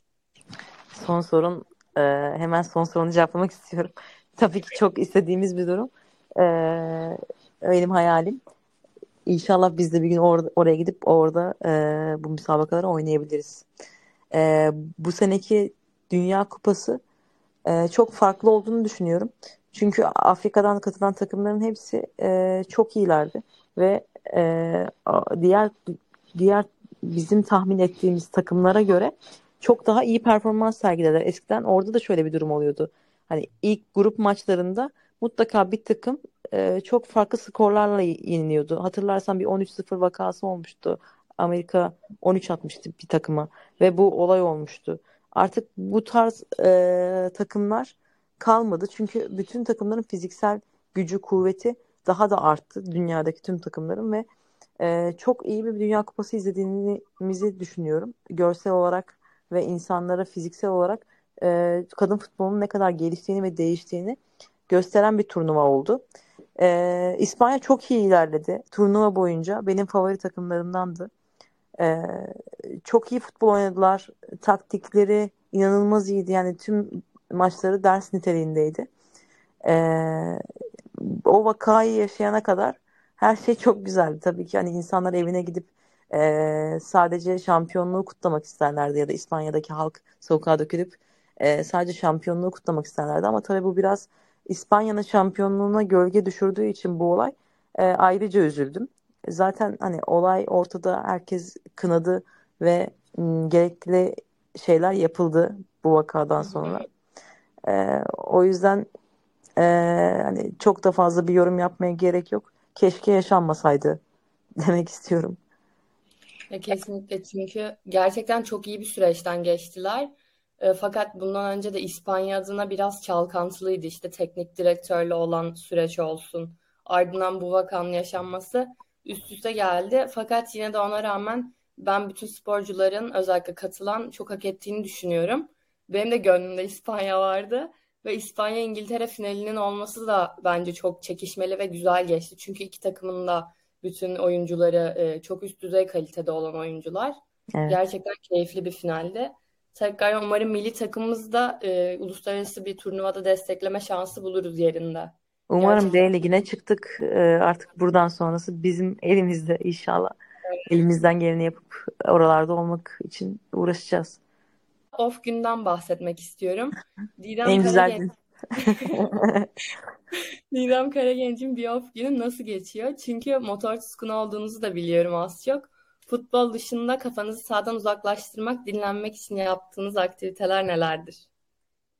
S2: Son sorun e, hemen son sorunu cevaplamak istiyorum. Tabii ki çok istediğimiz bir durum. E, benim hayalim. İnşallah biz de bir gün or- oraya gidip orada e, bu müsabakaları oynayabiliriz. E, bu seneki Dünya Kupası e, çok farklı olduğunu düşünüyorum. Çünkü Afrika'dan katılan takımların hepsi e, çok iyilerdi ve e, diğer diğer bizim tahmin ettiğimiz takımlara göre çok daha iyi performans sergilediler. Eskiden orada da şöyle bir durum oluyordu. Hani ilk grup maçlarında mutlaka bir takım e, çok farklı skorlarla yeniliyordu. Hatırlarsan bir 13-0 vakası olmuştu. Amerika 13 atmıştı bir takıma ve bu olay olmuştu. Artık bu tarz e, takımlar kalmadı. Çünkü bütün takımların fiziksel gücü, kuvveti daha da arttı dünyadaki tüm takımların ve e, çok iyi bir Dünya Kupası izlediğimizi düşünüyorum. Görsel olarak ve insanlara fiziksel olarak e, kadın futbolunun ne kadar geliştiğini ve değiştiğini gösteren bir turnuva oldu. E, İspanya çok iyi ilerledi. Turnuva boyunca benim favori takımlarımdandı. E, çok iyi futbol oynadılar. Taktikleri inanılmaz iyiydi. Yani tüm maçları ders niteliğindeydi. Ee, o vakayı yaşayana kadar her şey çok güzeldi. Tabii ki hani insanlar evine gidip e, sadece şampiyonluğu kutlamak isterlerdi ya da İspanya'daki halk sokağa dökülüp e, sadece şampiyonluğu kutlamak isterlerdi. Ama tabii bu biraz İspanya'nın şampiyonluğuna gölge düşürdüğü için bu olay e, ayrıca üzüldüm. Zaten hani olay ortada herkes kınadı ve m, gerekli şeyler yapıldı bu vakadan sonra. E, o yüzden e, hani çok da fazla bir yorum yapmaya gerek yok. Keşke yaşanmasaydı demek istiyorum.
S1: Ya kesinlikle çünkü gerçekten çok iyi bir süreçten geçtiler. E, fakat bundan önce de İspanya adına biraz çalkantılıydı. İşte teknik direktörle olan süreç olsun. Ardından bu vakanın yaşanması üst üste geldi. Fakat yine de ona rağmen ben bütün sporcuların özellikle katılan çok hak ettiğini düşünüyorum. Benim de gönlümde İspanya vardı. Ve İspanya-İngiltere finalinin olması da bence çok çekişmeli ve güzel geçti. Çünkü iki takımın da bütün oyuncuları e, çok üst düzey kalitede olan oyuncular. Evet. Gerçekten keyifli bir finaldi. Tekrar umarım milli takımımız da e, uluslararası bir turnuvada destekleme şansı buluruz yerinde.
S2: Umarım. D ligine çıktık. E, artık buradan sonrası bizim elimizde inşallah. Evet. Elimizden geleni yapıp oralarda olmak için uğraşacağız
S1: off günden bahsetmek istiyorum.
S2: Didem en güzel gün.
S1: Didem Karagenç'in bir off günü nasıl geçiyor? Çünkü motor tutkunu olduğunuzu da biliyorum az çok. futbol dışında kafanızı sağdan uzaklaştırmak, dinlenmek için yaptığınız aktiviteler nelerdir?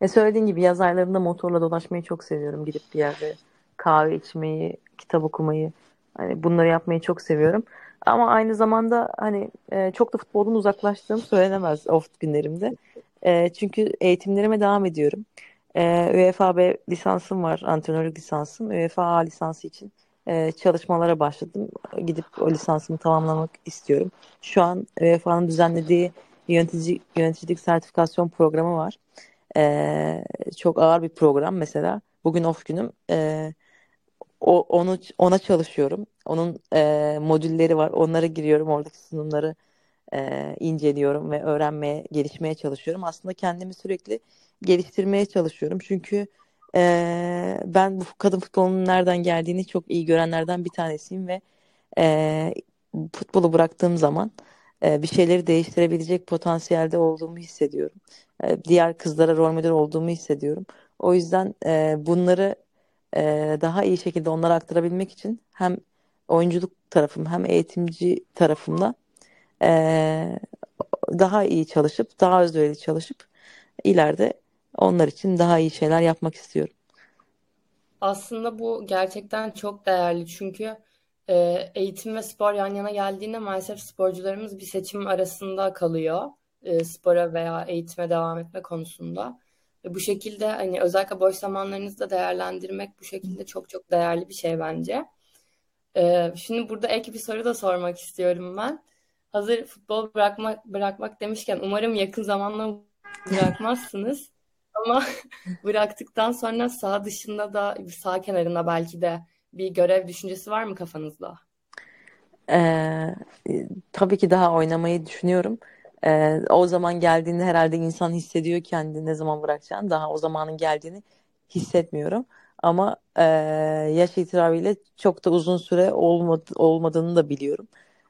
S2: E söylediğin gibi yaz aylarında motorla dolaşmayı çok seviyorum. Gidip bir yerde kahve içmeyi, kitap okumayı, hani bunları yapmayı çok seviyorum. Ama aynı zamanda hani e, çok da futboldan uzaklaştığım söylenemez off günlerimde. E, çünkü eğitimlerime devam ediyorum. E, UEFA B lisansım var, antrenörlük lisansım. UEFA A lisansı için e, çalışmalara başladım. Gidip o lisansımı tamamlamak istiyorum. Şu an UEFA'nın düzenlediği yönetici, yöneticilik sertifikasyon programı var. E, çok ağır bir program mesela. Bugün off günüm. E, o, onu ona çalışıyorum. Onun e, modülleri var. Onlara giriyorum. Oradaki sunumları e, inceliyorum ve öğrenmeye, gelişmeye çalışıyorum. Aslında kendimi sürekli geliştirmeye çalışıyorum. Çünkü e, ben bu kadın futbolunun nereden geldiğini çok iyi görenlerden bir tanesiyim ve e, futbolu bıraktığım zaman e, bir şeyleri değiştirebilecek potansiyelde olduğumu hissediyorum. E, diğer kızlara rol model olduğumu hissediyorum. O yüzden e, bunları e, daha iyi şekilde onlara aktarabilmek için hem oyunculuk tarafım hem eğitimci tarafımla e, daha iyi çalışıp daha özverili çalışıp ileride onlar için daha iyi şeyler yapmak istiyorum.
S1: Aslında bu gerçekten çok değerli çünkü e, eğitim ve spor yan yana geldiğinde maalesef sporcularımız bir seçim arasında kalıyor. E, spora veya eğitime devam etme konusunda. Ve bu şekilde hani özellikle boş zamanlarınızı da değerlendirmek bu şekilde çok çok değerli bir şey bence. E, şimdi burada ek bir soru da sormak istiyorum ben. Hazır futbol bırakmak bırakmak demişken umarım yakın zamanda bırakmazsınız. Ama bıraktıktan sonra sağ dışında da sağ kenarında belki de bir görev düşüncesi var mı kafanızda?
S2: Ee, tabii ki daha oynamayı düşünüyorum. Ee, o zaman geldiğinde herhalde insan hissediyor kendini ne zaman bırakacağını. Daha o zamanın geldiğini hissetmiyorum. Ama e, yaş itibariyle çok da uzun süre olmadı, olmadığını da biliyorum.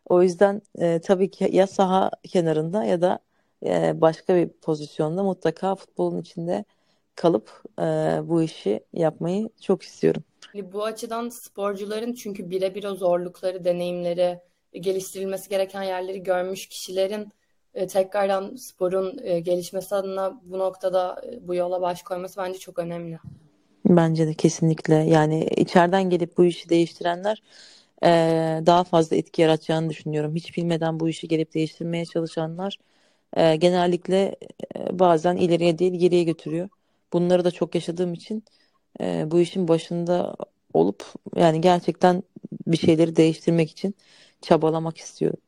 S2: O yüzden e, tabii ki ya saha kenarında ya da e, başka bir pozisyonda mutlaka futbolun içinde kalıp e, bu işi yapmayı çok istiyorum.
S1: Bu açıdan sporcuların çünkü birebir o zorlukları, deneyimleri, geliştirilmesi gereken yerleri görmüş kişilerin e, tekrardan sporun e, gelişmesi adına bu noktada e, bu yola baş koyması bence çok önemli.
S2: Bence de kesinlikle. Yani içeriden gelip bu işi değiştirenler e, daha fazla etki yaratacağını düşünüyorum. Hiç bilmeden bu işi gelip değiştirmeye çalışanlar genellikle bazen ileriye değil geriye götürüyor. Bunları da çok yaşadığım için bu işin başında olup yani gerçekten bir şeyleri değiştirmek için çabalamak istiyorum.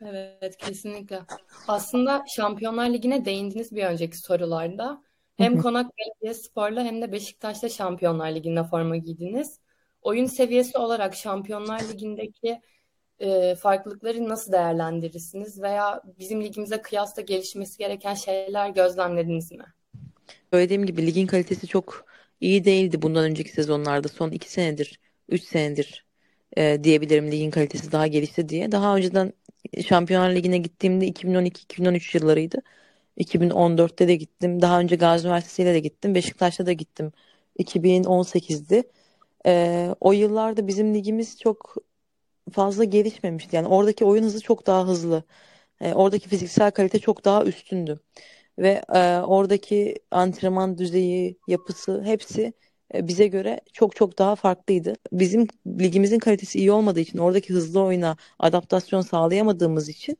S1: Evet kesinlikle. Aslında Şampiyonlar Ligi'ne değindiniz bir önceki sorularda. Hem Konak Belediyespor'la hem de Beşiktaş'ta Şampiyonlar Ligi'nde forma giydiniz. Oyun seviyesi olarak Şampiyonlar Ligi'ndeki e, farklılıkları nasıl değerlendirirsiniz veya bizim ligimize kıyasla gelişmesi gereken şeyler gözlemlediniz mi?
S2: Söylediğim gibi ligin kalitesi çok iyi değildi bundan önceki sezonlarda. Son iki senedir, üç senedir e, diyebilirim ligin kalitesi daha gelişti diye. Daha önceden Şampiyonlar Ligi'ne gittiğimde 2012-2013 yıllarıydı. 2014'te de gittim. Daha önce Gazi Üniversitesi'yle de gittim. Beşiktaş'ta da gittim. 2018'di. E, o yıllarda bizim ligimiz çok fazla gelişmemişti. Yani oradaki oyun hızı çok daha hızlı. E, oradaki fiziksel kalite çok daha üstündü. Ve e, oradaki antrenman düzeyi, yapısı hepsi bize göre çok çok daha farklıydı. Bizim ligimizin kalitesi iyi olmadığı için oradaki hızlı oyuna adaptasyon sağlayamadığımız için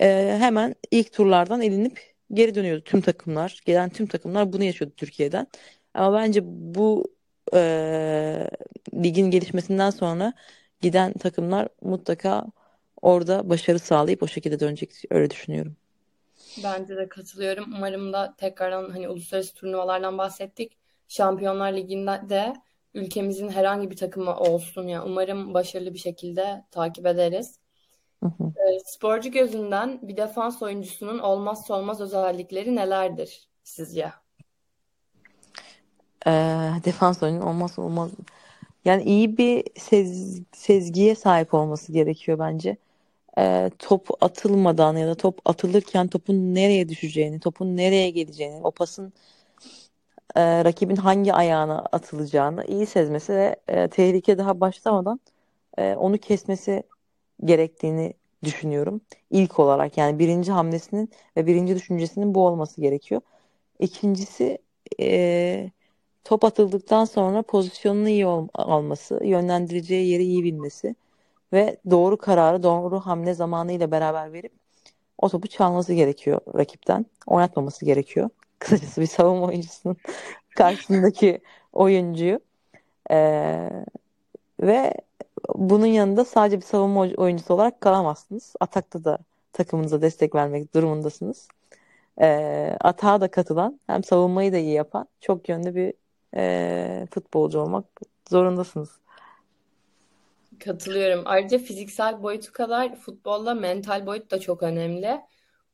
S2: e, hemen ilk turlardan elinip geri dönüyordu tüm takımlar. Gelen tüm takımlar bunu yaşıyordu Türkiye'den. Ama bence bu e, ligin gelişmesinden sonra giden takımlar mutlaka orada başarı sağlayıp o şekilde dönecek öyle düşünüyorum.
S1: Bence de katılıyorum. Umarım da tekrardan hani uluslararası turnuvalardan bahsettik. Şampiyonlar Ligi'nde de ülkemizin herhangi bir takımı olsun ya. Umarım başarılı bir şekilde takip ederiz. Hı hı. E, sporcu gözünden bir defans oyuncusunun olmazsa olmaz özellikleri nelerdir sizce?
S2: E, defans oyuncusunun olmazsa olmaz yani iyi bir sez, sezgiye sahip olması gerekiyor bence. E, top atılmadan ya da top atılırken topun nereye düşeceğini, topun nereye geleceğini, o pasın e, rakibin hangi ayağına atılacağını iyi sezmesi ve e, tehlike daha başlamadan e, onu kesmesi gerektiğini düşünüyorum. İlk olarak yani birinci hamlesinin ve birinci düşüncesinin bu olması gerekiyor. İkincisi e, top atıldıktan sonra pozisyonunu iyi ol- alması, yönlendireceği yeri iyi bilmesi ve doğru kararı doğru hamle zamanıyla beraber verip o topu çalması gerekiyor rakipten. Oynatmaması gerekiyor. Kısacası bir savunma oyuncusunun karşısındaki oyuncuyu. Ee, ve bunun yanında sadece bir savunma oyuncusu olarak kalamazsınız. Atakta da takımınıza destek vermek durumundasınız. Ee, atağa da katılan hem savunmayı da iyi yapan çok yönlü bir e, futbolcu olmak zorundasınız.
S1: Katılıyorum. Ayrıca fiziksel boyutu kadar futbolla mental boyut da çok önemli.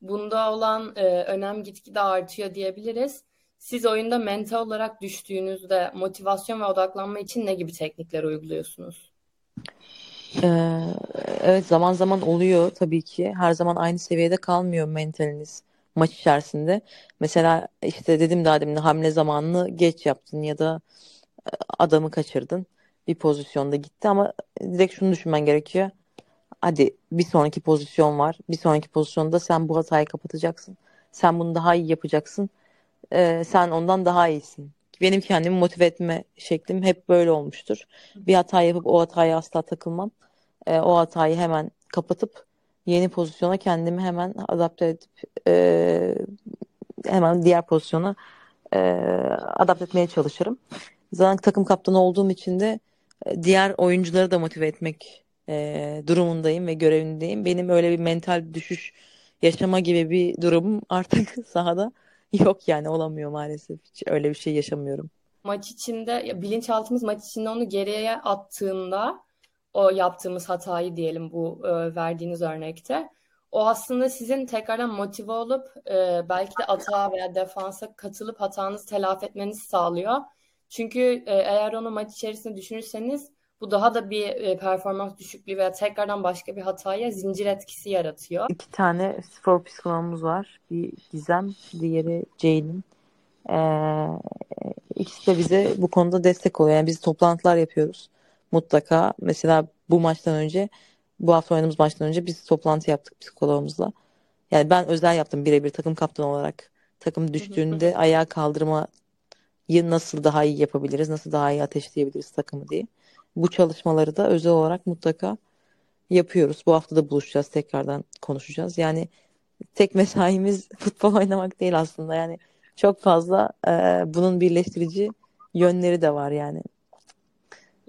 S1: Bunda olan e, önem gitgide artıyor diyebiliriz. Siz oyunda mental olarak düştüğünüzde motivasyon ve odaklanma için ne gibi teknikler uyguluyorsunuz?
S2: Ee, evet zaman zaman oluyor tabii ki. Her zaman aynı seviyede kalmıyor mentaliniz maç içerisinde. Mesela işte dedim daha demin hamle zamanını geç yaptın ya da e, adamı kaçırdın. Bir pozisyonda gitti ama direkt şunu düşünmen gerekiyor. Hadi bir sonraki pozisyon var. Bir sonraki pozisyonda sen bu hatayı kapatacaksın. Sen bunu daha iyi yapacaksın. Ee, sen ondan daha iyisin. Benim kendimi motive etme şeklim hep böyle olmuştur. Bir hata yapıp o hataya asla takılmam. Ee, o hatayı hemen kapatıp yeni pozisyona kendimi hemen adapte edip e, hemen diğer pozisyona e, adapte etmeye çalışırım. Zaten takım kaptanı olduğum için de e, diğer oyuncuları da motive etmek e, durumundayım ve görevindeyim. Benim öyle bir mental düşüş yaşama gibi bir durumum artık sahada yok yani olamıyor maalesef. Hiç öyle bir şey yaşamıyorum.
S1: Maç içinde bilinçaltımız maç içinde onu geriye attığında o yaptığımız hatayı diyelim bu e, verdiğiniz örnekte. O aslında sizin tekrardan motive olup e, belki de atağa veya defansa katılıp hatanızı telafi etmenizi sağlıyor. Çünkü e, eğer onu maç içerisinde düşünürseniz bu daha da bir e, performans düşüklüğü veya tekrardan başka bir hataya zincir etkisi yaratıyor.
S2: İki tane spor psikologumuz var. Bir Gizem, diğeri Ceylin. Ee, ikisi de bize bu konuda destek oluyor. Yani biz toplantılar yapıyoruz mutlaka mesela bu maçtan önce bu hafta oynadığımız maçtan önce biz toplantı yaptık psikologumuzla. Yani ben özel yaptım birebir takım kaptanı olarak. Takım düştüğünde ayağa kaldırmayı nasıl daha iyi yapabiliriz, nasıl daha iyi ateşleyebiliriz takımı diye. Bu çalışmaları da özel olarak mutlaka yapıyoruz. Bu hafta da buluşacağız, tekrardan konuşacağız. Yani tek mesaimiz futbol oynamak değil aslında. Yani çok fazla e, bunun birleştirici yönleri de var yani.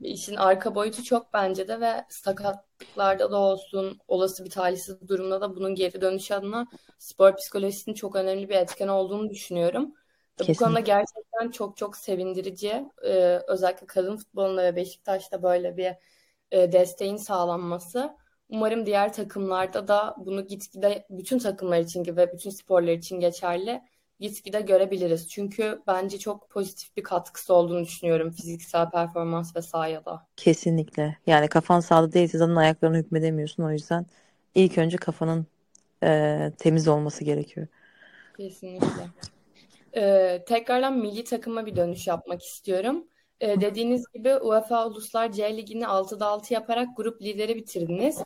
S1: İşin arka boyutu çok bence de ve sakatlıklarda da olsun, olası bir talihsiz durumda da bunun geri dönüş adına spor psikolojisinin çok önemli bir etken olduğunu düşünüyorum. Kesinlikle. Bu konuda gerçekten çok çok sevindirici. Ee, özellikle kadın futbolunda ve Beşiktaş'ta böyle bir e, desteğin sağlanması. Umarım diğer takımlarda da bunu gitgide bütün takımlar için gibi ve bütün sporlar için geçerli gitgide görebiliriz. Çünkü bence çok pozitif bir katkısı olduğunu düşünüyorum fiziksel performans ve sahaya da.
S2: Kesinlikle. Yani kafan sağda değilse zaten ayaklarına hükmedemiyorsun. O yüzden ilk önce kafanın e, temiz olması gerekiyor.
S1: Kesinlikle. Ee, tekrardan milli takıma bir dönüş yapmak istiyorum. Ee, dediğiniz gibi UEFA Uluslar C Ligi'ni 6'da 6 yaparak grup lideri bitirdiniz.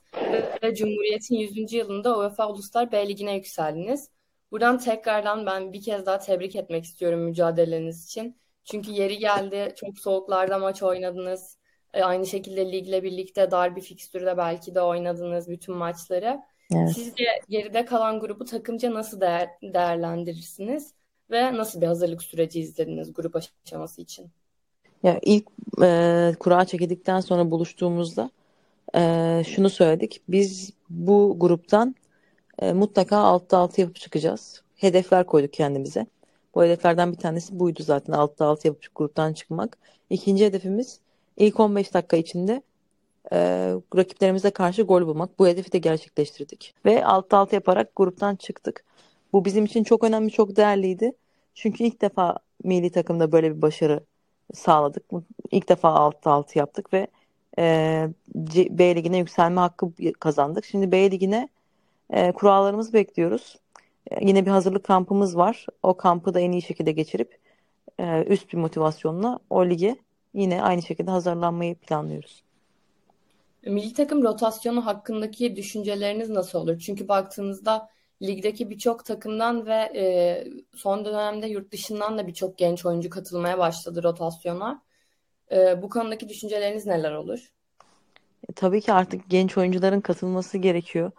S1: Ve Cumhuriyet'in 100. yılında UEFA Uluslar B Ligi'ne yükseldiniz. Buradan tekrardan ben bir kez daha tebrik etmek istiyorum mücadeleniz için. Çünkü yeri geldi çok soğuklarda maç oynadınız. E, aynı şekilde ligle birlikte dar bir fikstürde belki de oynadınız bütün maçları. Evet. Sizce geride kalan grubu takımca nasıl değer, değerlendirirsiniz ve nasıl bir hazırlık süreci izlediniz grup aşaması için?
S2: Ya ilk e, kura çekildikten sonra buluştuğumuzda e, şunu söyledik. Biz bu gruptan e, mutlaka altta altı yapıp çıkacağız. Hedefler koyduk kendimize. Bu hedeflerden bir tanesi buydu zaten altta altı yapıp gruptan çıkmak. İkinci hedefimiz ilk 15 dakika içinde e, rakiplerimize karşı gol bulmak. Bu hedefi de gerçekleştirdik. Ve altta altı yaparak gruptan çıktık. Bu bizim için çok önemli, çok değerliydi. Çünkü ilk defa milli takımda böyle bir başarı sağladık. İlk defa altta altı yaptık ve e, B ligine yükselme hakkı kazandık. Şimdi B ligine e, kurallarımızı bekliyoruz. E, yine bir hazırlık kampımız var. O kampı da en iyi şekilde geçirip e, üst bir motivasyonla o lige yine aynı şekilde hazırlanmayı planlıyoruz.
S1: Milli takım rotasyonu hakkındaki düşünceleriniz nasıl olur? Çünkü baktığınızda ligdeki birçok takımdan ve e, son dönemde yurt dışından da birçok genç oyuncu katılmaya başladı rotasyona. E, bu konudaki düşünceleriniz neler olur?
S2: E, tabii ki artık genç oyuncuların katılması gerekiyor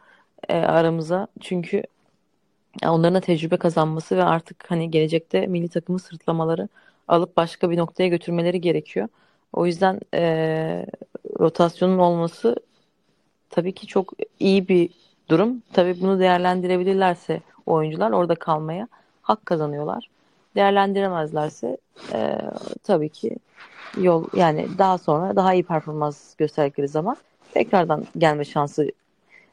S2: e, aramıza. Çünkü onların da tecrübe kazanması ve artık hani gelecekte milli takımı sırtlamaları alıp başka bir noktaya götürmeleri gerekiyor. O yüzden e, rotasyonun olması tabii ki çok iyi bir durum. Tabii bunu değerlendirebilirlerse oyuncular orada kalmaya hak kazanıyorlar. Değerlendiremezlerse e, tabii ki yol yani daha sonra daha iyi performans gösterdikleri zaman tekrardan gelme şansı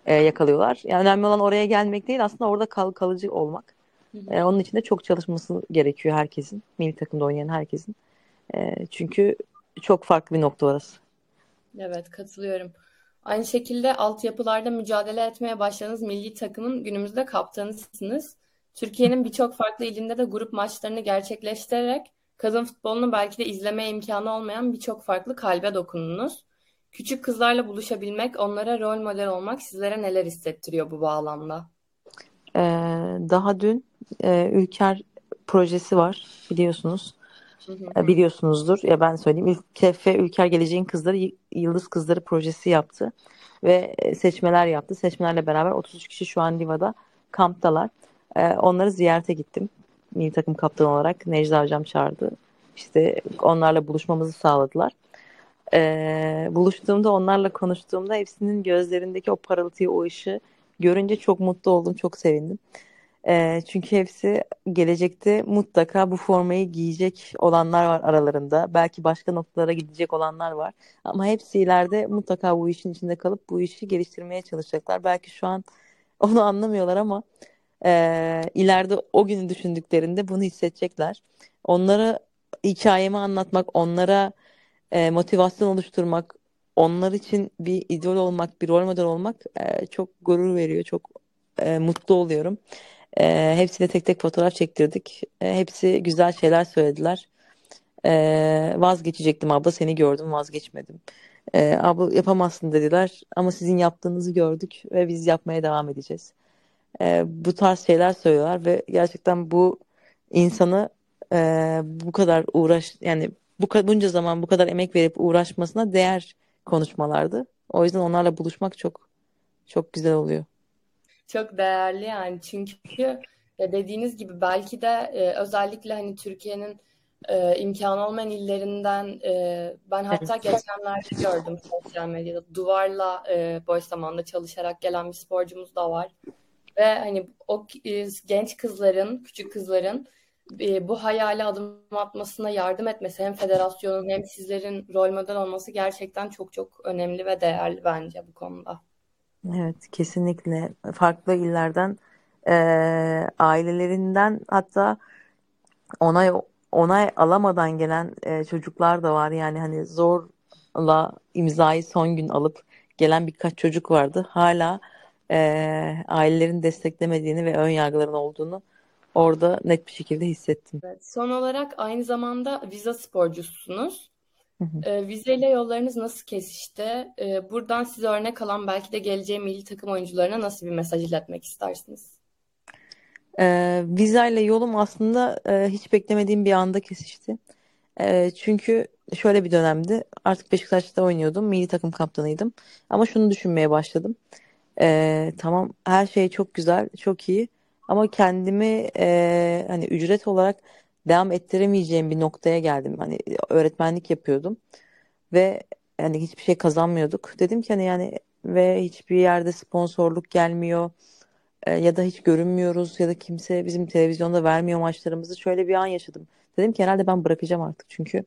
S2: e, yakalıyorlar. Yani önemli olan oraya gelmek değil aslında orada kal kalıcı olmak. E, onun için de çok çalışması gerekiyor herkesin. Milli takımda oynayan herkesin. E, çünkü çok farklı bir nokta orası.
S1: Evet katılıyorum. Aynı şekilde altyapılarda mücadele etmeye başladığınız milli takımın günümüzde kaptanısınız. Türkiye'nin birçok farklı ilinde de grup maçlarını gerçekleştirerek kadın futbolunu belki de izleme imkanı olmayan birçok farklı kalbe dokundunuz. Küçük kızlarla buluşabilmek, onlara rol model olmak sizlere neler hissettiriyor bu bağlamda?
S2: Ee, daha dün e, Ülker projesi var biliyorsunuz. Hı. Biliyorsunuzdur ya ben söyleyeyim. KF Ülker Geleceğin Kızları Yıldız Kızları projesi yaptı ve e, seçmeler yaptı. Seçmelerle beraber 33 kişi şu an Liva'da kamptalar. Ee, onları ziyarete gittim. Milli takım kaptanı olarak Necla Hocam çağırdı. İşte onlarla buluşmamızı sağladılar. Buluştuğumda onlarla konuştuğumda hepsinin gözlerindeki o parıltıyı, o ışığı görünce çok mutlu oldum, çok sevindim. E, çünkü hepsi gelecekte mutlaka bu formayı giyecek olanlar var aralarında. Belki başka noktalara gidecek olanlar var. Ama hepsi ileride mutlaka bu işin içinde kalıp bu işi geliştirmeye çalışacaklar. Belki şu an onu anlamıyorlar ama e, ileride o günü düşündüklerinde bunu hissedecekler. Onlara hikayemi anlatmak, onlara e, motivasyon oluşturmak, onlar için bir idol olmak, bir rol model olmak e, çok gurur veriyor, çok e, mutlu oluyorum. E, hepsiyle tek tek fotoğraf çektirdik. E, hepsi güzel şeyler söylediler. E, vazgeçecektim abla seni gördüm vazgeçmedim. E, abla yapamazsın dediler ama sizin yaptığınızı gördük ve biz yapmaya devam edeceğiz. E, bu tarz şeyler söylüyorlar ve gerçekten bu insanı e, bu kadar uğraş yani bu bunca zaman bu kadar emek verip uğraşmasına değer konuşmalardı. O yüzden onlarla buluşmak çok çok güzel oluyor.
S1: Çok değerli yani çünkü dediğiniz gibi belki de e, özellikle hani Türkiye'nin e, imkanı olmayan illerinden e, ben hatta evet. geçenlerde gördüm sosyal medyada duvarla e, boş zamanda çalışarak gelen bir sporcumuz da var ve hani o e, genç kızların küçük kızların e, bu hayale adım atmasına yardım etmesi hem federasyonun hem sizlerin rol model olması gerçekten çok çok önemli ve değerli bence bu konuda.
S2: Evet, kesinlikle farklı illerden e, ailelerinden hatta onay onay alamadan gelen e, çocuklar da var. Yani hani zorla imzayı son gün alıp gelen birkaç çocuk vardı. Hala e, ailelerin desteklemediğini ve ön yargıların olduğunu orada net bir şekilde hissettim.
S1: Evet, son olarak aynı zamanda viza sporcusunuz. E, vizeyle yollarınız nasıl kesişti? E, buradan size örnek alan belki de geleceğe milli takım oyuncularına nasıl bir mesaj iletmek istersiniz?
S2: E, vizeyle yolum aslında e, hiç beklemediğim bir anda kesişti. E, çünkü şöyle bir dönemdi. Artık Beşiktaş'ta oynuyordum. Milli takım kaptanıydım. Ama şunu düşünmeye başladım. E, tamam her şey çok güzel, çok iyi. Ama kendimi e, hani ücret olarak devam ettiremeyeceğim bir noktaya geldim. Hani öğretmenlik yapıyordum ve yani hiçbir şey kazanmıyorduk. Dedim ki hani yani ve hiçbir yerde sponsorluk gelmiyor e, ya da hiç görünmüyoruz ya da kimse bizim televizyonda vermiyor maçlarımızı. Şöyle bir an yaşadım. Dedim ki herhalde ben bırakacağım artık çünkü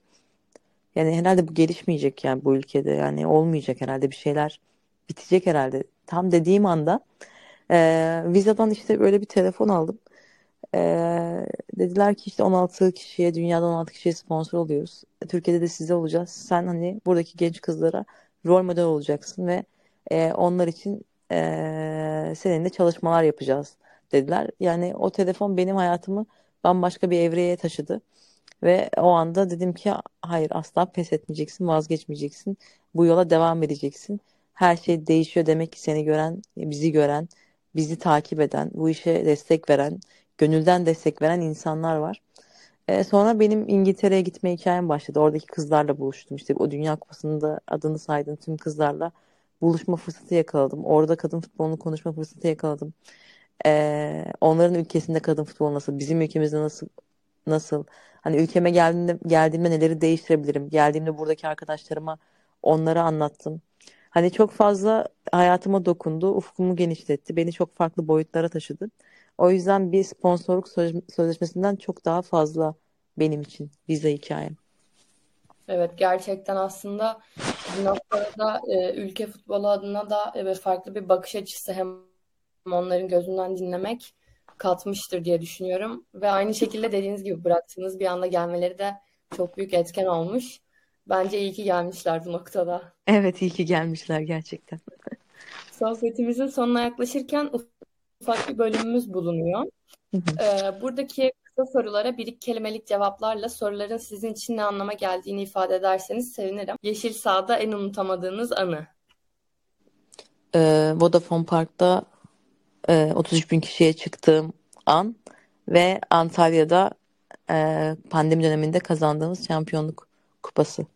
S2: yani herhalde bu gelişmeyecek yani bu ülkede yani olmayacak herhalde bir şeyler bitecek herhalde. Tam dediğim anda e, Viza'dan işte böyle bir telefon aldım. Ee, dediler ki işte 16 kişiye dünyada 16 kişiye sponsor oluyoruz. Türkiye'de de size olacağız. Sen hani buradaki genç kızlara rol model olacaksın ve e, onlar için e, seninle çalışmalar yapacağız dediler. Yani o telefon benim hayatımı bambaşka bir evreye taşıdı. Ve o anda dedim ki hayır asla pes etmeyeceksin, vazgeçmeyeceksin. Bu yola devam edeceksin. her şey değişiyor demek ki seni gören, bizi gören, bizi takip eden, bu işe destek veren, gönülden destek veren insanlar var. E, sonra benim İngiltere'ye gitme hikayem başladı. Oradaki kızlarla buluştum. İşte o Dünya Kupası'nda adını saydığım tüm kızlarla buluşma fırsatı yakaladım. Orada kadın futbolunu konuşma fırsatı yakaladım. E, onların ülkesinde kadın futbolu nasıl, bizim ülkemizde nasıl nasıl? Hani ülkeme geldiğimde geldiğimde neleri değiştirebilirim? Geldiğimde buradaki arkadaşlarıma onları anlattım. Hani çok fazla hayatıma dokundu, ufkumu genişletti, beni çok farklı boyutlara taşıdı. O yüzden bir sponsorluk sözleşmesinden çok daha fazla benim için vize hikayem.
S1: Evet gerçekten aslında noktada e, ülke futbolu adına da e, farklı bir bakış açısı hem onların gözünden dinlemek katmıştır diye düşünüyorum. Ve aynı şekilde dediğiniz gibi bıraktığınız bir anda gelmeleri de çok büyük etken olmuş. Bence iyi ki gelmişler bu noktada.
S2: Evet iyi ki gelmişler gerçekten.
S1: Sohbetimizin sonuna yaklaşırken ufak bir bölümümüz bulunuyor. Ee, buradaki kısa sorulara bir iki kelimelik cevaplarla soruların sizin için ne anlama geldiğini ifade ederseniz sevinirim. Yeşil sahada en unutamadığınız anı.
S2: Ee, Vodafone Park'ta e, 33 bin kişiye çıktığım an ve Antalya'da e, pandemi döneminde kazandığımız şampiyonluk kupası.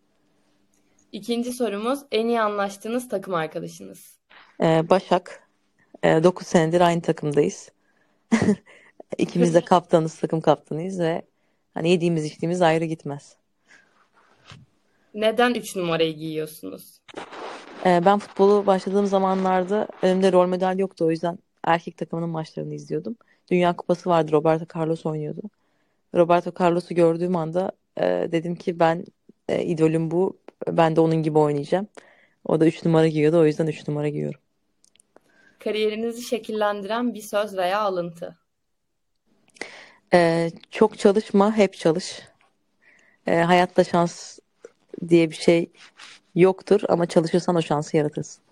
S1: İkinci sorumuz en iyi anlaştığınız takım arkadaşınız.
S2: Ee, Başak. Ee, 9 senedir aynı takımdayız. İkimiz de kaptanız, takım kaptanıyız ve hani yediğimiz içtiğimiz ayrı gitmez.
S1: Neden 3 numarayı giyiyorsunuz?
S2: Ee, ben futbolu başladığım zamanlarda önümde rol model yoktu. O yüzden erkek takımının maçlarını izliyordum. Dünya Kupası vardı. Roberto Carlos oynuyordu. Roberto Carlos'u gördüğüm anda e, dedim ki ben e, idolüm bu. Ben de onun gibi oynayacağım. O da 3 numara giyiyordu. O yüzden 3 numara giyiyorum.
S1: Kariyerinizi şekillendiren bir söz veya alıntı.
S2: Ee, çok çalışma, hep çalış. Ee, hayatta şans diye bir şey yoktur ama çalışırsan o şansı yaratırsın.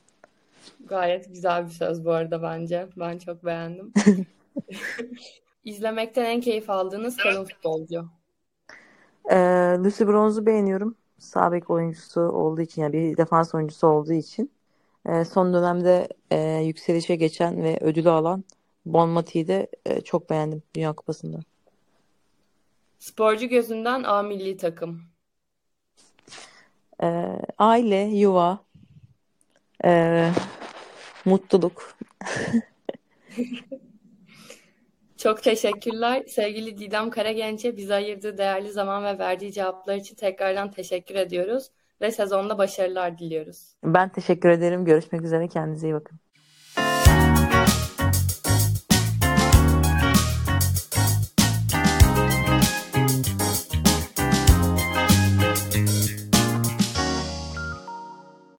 S1: Gayet güzel bir söz bu arada bence. Ben çok beğendim. İzlemekten en keyif aldığınız kadın futbolcu.
S2: Ee, Lucy Bronze'u beğeniyorum. Sağ oyuncusu olduğu için yani bir defans oyuncusu olduğu için. Ee, son dönemde e, yükselişe geçen ve ödülü alan Bon Mati'yi de e, çok beğendim Dünya Kupası'nda.
S1: Sporcu gözünden A milli takım.
S2: Ee, aile, yuva, e, mutluluk.
S1: Çok teşekkürler. Sevgili Didem Karagenç'e bize ayırdığı değerli zaman ve verdiği cevaplar için tekrardan teşekkür ediyoruz ve sezonda başarılar diliyoruz.
S2: Ben teşekkür ederim. Görüşmek üzere. Kendinize iyi bakın.